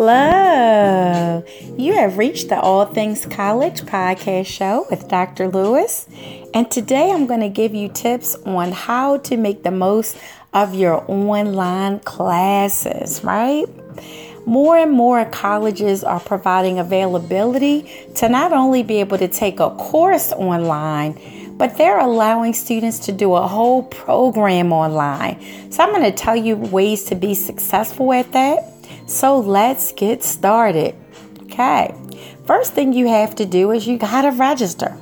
Hello. You have reached the All Things College podcast show with Dr. Lewis. And today I'm going to give you tips on how to make the most of your online classes, right? More and more colleges are providing availability to not only be able to take a course online, but they're allowing students to do a whole program online. So I'm going to tell you ways to be successful at that so let's get started. Okay, first thing you have to do is you got to register.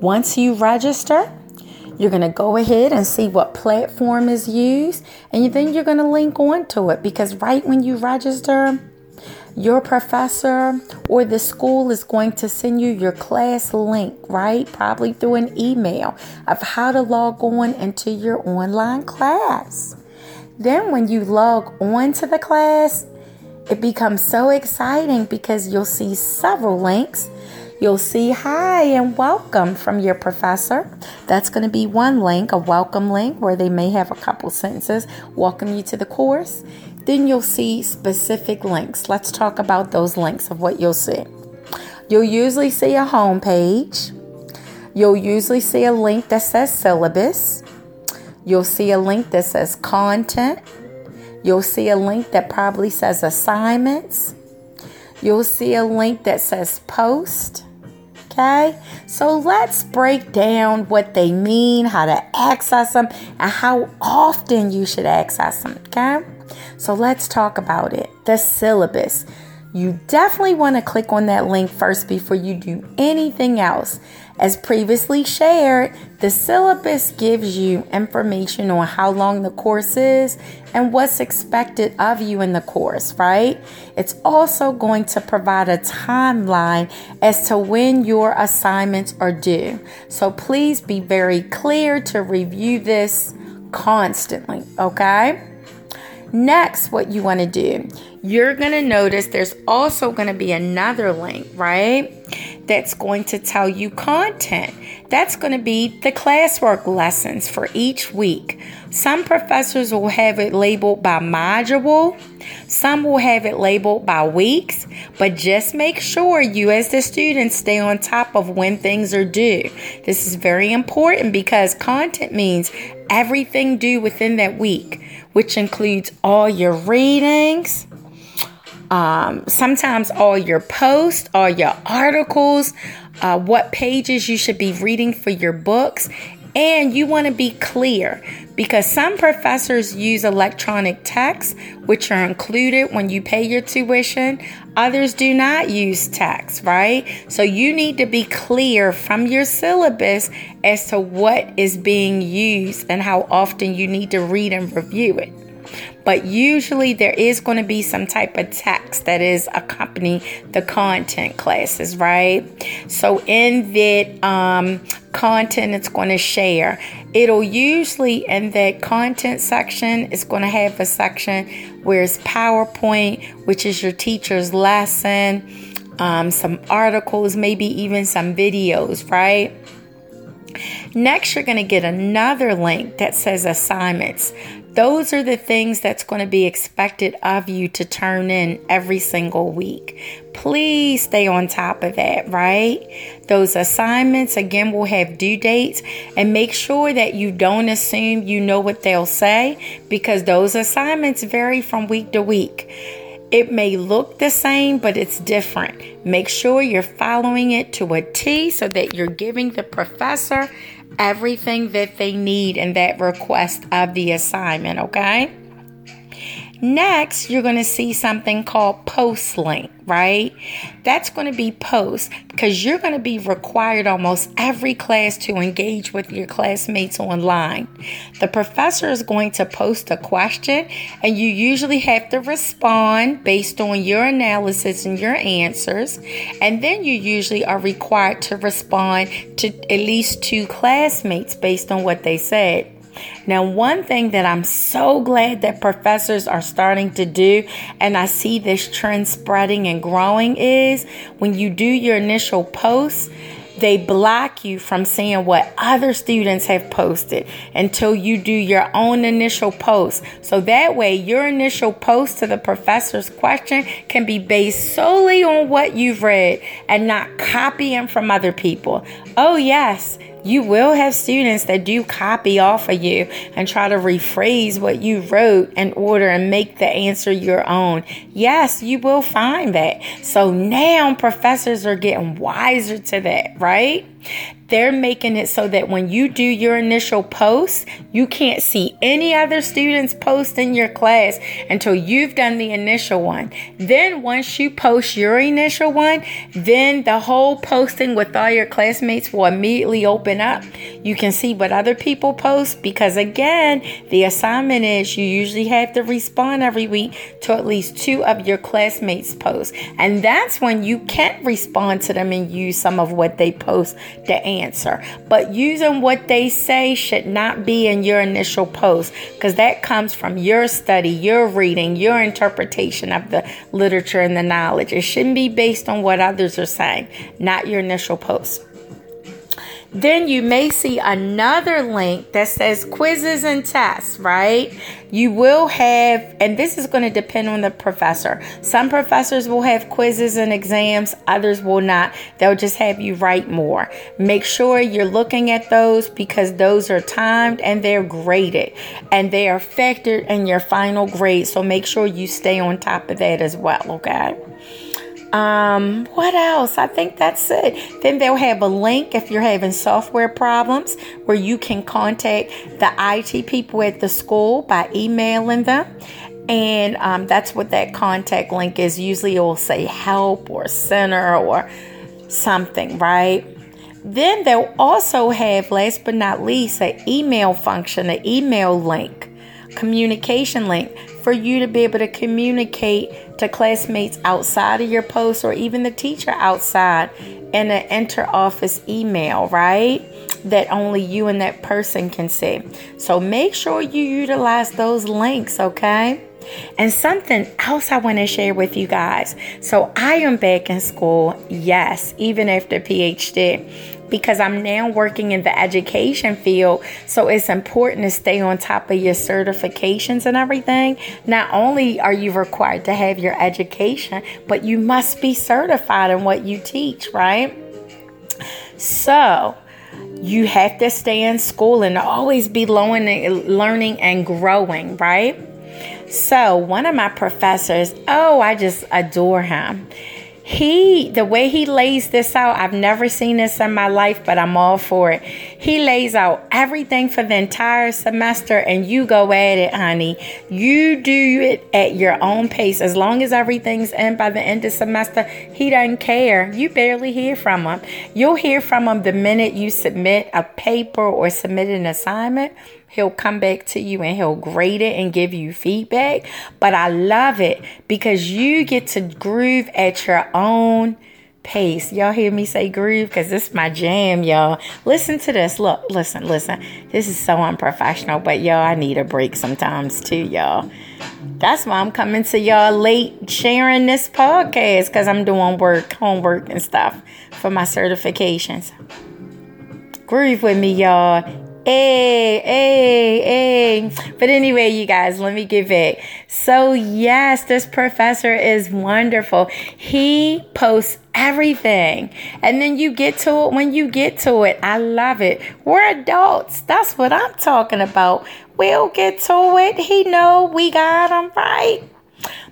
Once you register, you're going to go ahead and see what platform is used, and then you're going to link onto it because right when you register, your professor or the school is going to send you your class link, right? Probably through an email of how to log on into your online class. Then, when you log on to the class, it becomes so exciting because you'll see several links. You'll see hi and welcome from your professor. That's going to be one link, a welcome link, where they may have a couple sentences welcome you to the course. Then you'll see specific links. Let's talk about those links of what you'll see. You'll usually see a home page. You'll usually see a link that says syllabus. You'll see a link that says content. You'll see a link that probably says assignments. You'll see a link that says post. Okay, so let's break down what they mean, how to access them, and how often you should access them. Okay, so let's talk about it. The syllabus. You definitely want to click on that link first before you do anything else. As previously shared, the syllabus gives you information on how long the course is and what's expected of you in the course, right? It's also going to provide a timeline as to when your assignments are due. So please be very clear to review this constantly, okay? Next, what you want to do, you're going to notice there's also going to be another link, right? That's going to tell you content. That's going to be the classwork lessons for each week. Some professors will have it labeled by module, some will have it labeled by weeks, but just make sure you, as the student, stay on top of when things are due. This is very important because content means everything due within that week which includes all your readings, um, sometimes all your posts, all your articles, uh, what pages you should be reading for your books. And you want to be clear because some professors use electronic text, which are included when you pay your tuition. Others do not use text, right? So you need to be clear from your syllabus as to what is being used and how often you need to read and review it but usually there is going to be some type of text that is accompany the content classes, right? So in that um, content it's going to share, it'll usually in that content section it's going to have a section where it's PowerPoint, which is your teacher's lesson, um, some articles, maybe even some videos, right? Next, you're going to get another link that says assignments. Those are the things that's going to be expected of you to turn in every single week. Please stay on top of that, right? Those assignments, again, will have due dates and make sure that you don't assume you know what they'll say because those assignments vary from week to week. It may look the same, but it's different. Make sure you're following it to a T so that you're giving the professor everything that they need in that request of the assignment, okay? Next, you're going to see something called post link, right? That's going to be post because you're going to be required almost every class to engage with your classmates online. The professor is going to post a question and you usually have to respond based on your analysis and your answers. And then you usually are required to respond to at least two classmates based on what they said. Now, one thing that I'm so glad that professors are starting to do, and I see this trend spreading and growing, is when you do your initial posts, they block you from seeing what other students have posted until you do your own initial post. So that way, your initial post to the professor's question can be based solely on what you've read and not copying from other people. Oh, yes. You will have students that do copy off of you and try to rephrase what you wrote in order and make the answer your own. Yes, you will find that. So now professors are getting wiser to that, right? They're making it so that when you do your initial post, you can't see any other students post in your class until you've done the initial one. Then once you post your initial one, then the whole posting with all your classmates will immediately open up. You can see what other people post because again, the assignment is you usually have to respond every week to at least two of your classmates' posts. And that's when you can respond to them and use some of what they post to answer. But using what they say should not be in your initial post because that comes from your study, your reading, your interpretation of the literature and the knowledge. It shouldn't be based on what others are saying, not your initial post. Then you may see another link that says quizzes and tests, right? You will have, and this is going to depend on the professor. Some professors will have quizzes and exams, others will not. They'll just have you write more. Make sure you're looking at those because those are timed and they're graded and they are factored in your final grade. So make sure you stay on top of that as well, okay? Um, what else? I think that's it. Then they'll have a link if you're having software problems where you can contact the IT people at the school by emailing them. And um, that's what that contact link is. Usually it will say help or center or something, right? Then they'll also have, last but not least, an email function, an email link, communication link for you to be able to communicate to classmates outside of your post or even the teacher outside in an inter office email, right? That only you and that person can see. So make sure you utilize those links, okay? And something else I want to share with you guys. So I am back in school, yes, even after PhD because I'm now working in the education field. So it's important to stay on top of your certifications and everything. Not only are you required to have your education, but you must be certified in what you teach, right? So, you have to stay in school and always be learning and growing, right? So, one of my professors, oh, I just adore him he the way he lays this out i've never seen this in my life but i'm all for it he lays out everything for the entire semester and you go at it honey. You do it at your own pace. As long as everything's in by the end of semester he doesn't care. You barely hear from him. You'll hear from him the minute you submit a paper or submit an assignment. He'll come back to you and he'll grade it and give you feedback. But I love it because you get to groove at your own pace. Y'all hear me say groove? Because this is my jam, y'all. Listen to this. Look, listen, listen. This is so unprofessional, but y'all, I need a break sometimes too, y'all. That's why I'm coming to y'all late sharing this podcast because I'm doing work, homework, and stuff for my certifications. Groove with me, y'all. Hey, hey, hey. But anyway, you guys, let me give it. So, yes, this professor is wonderful. He posts everything. And then you get to it when you get to it. I love it. We're adults. That's what I'm talking about. We'll get to it. He know we got him right.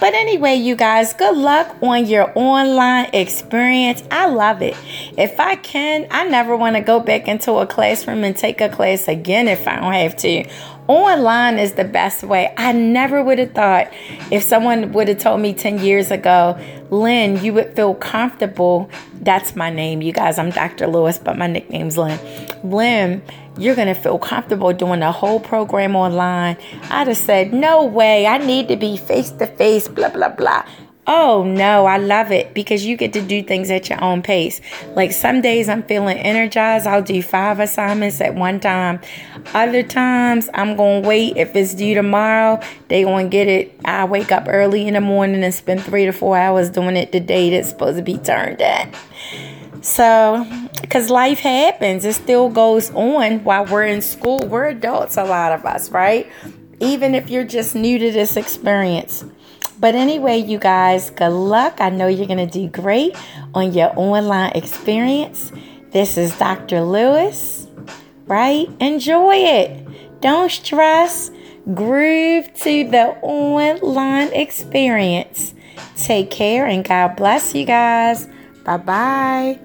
But anyway, you guys, good luck on your online experience. I love it. If I can, I never want to go back into a classroom and take a class again if I don't have to. Online is the best way. I never would have thought if someone would have told me 10 years ago, Lynn, you would feel comfortable. That's my name, you guys. I'm Dr. Lewis, but my nickname's Lynn. Lynn, you're going to feel comfortable doing the whole program online. I'd have said, no way, I need to be face to face, blah, blah, blah. Oh no, I love it because you get to do things at your own pace. Like some days I'm feeling energized, I'll do five assignments at one time. Other times I'm going to wait. If it's due tomorrow, they going to get it. I wake up early in the morning and spend three to four hours doing it the day that's supposed to be turned in. So, because life happens, it still goes on while we're in school. We're adults, a lot of us, right? Even if you're just new to this experience. But anyway, you guys, good luck. I know you're going to do great on your online experience. This is Dr. Lewis, right? Enjoy it. Don't stress. Groove to the online experience. Take care and God bless you guys. Bye bye.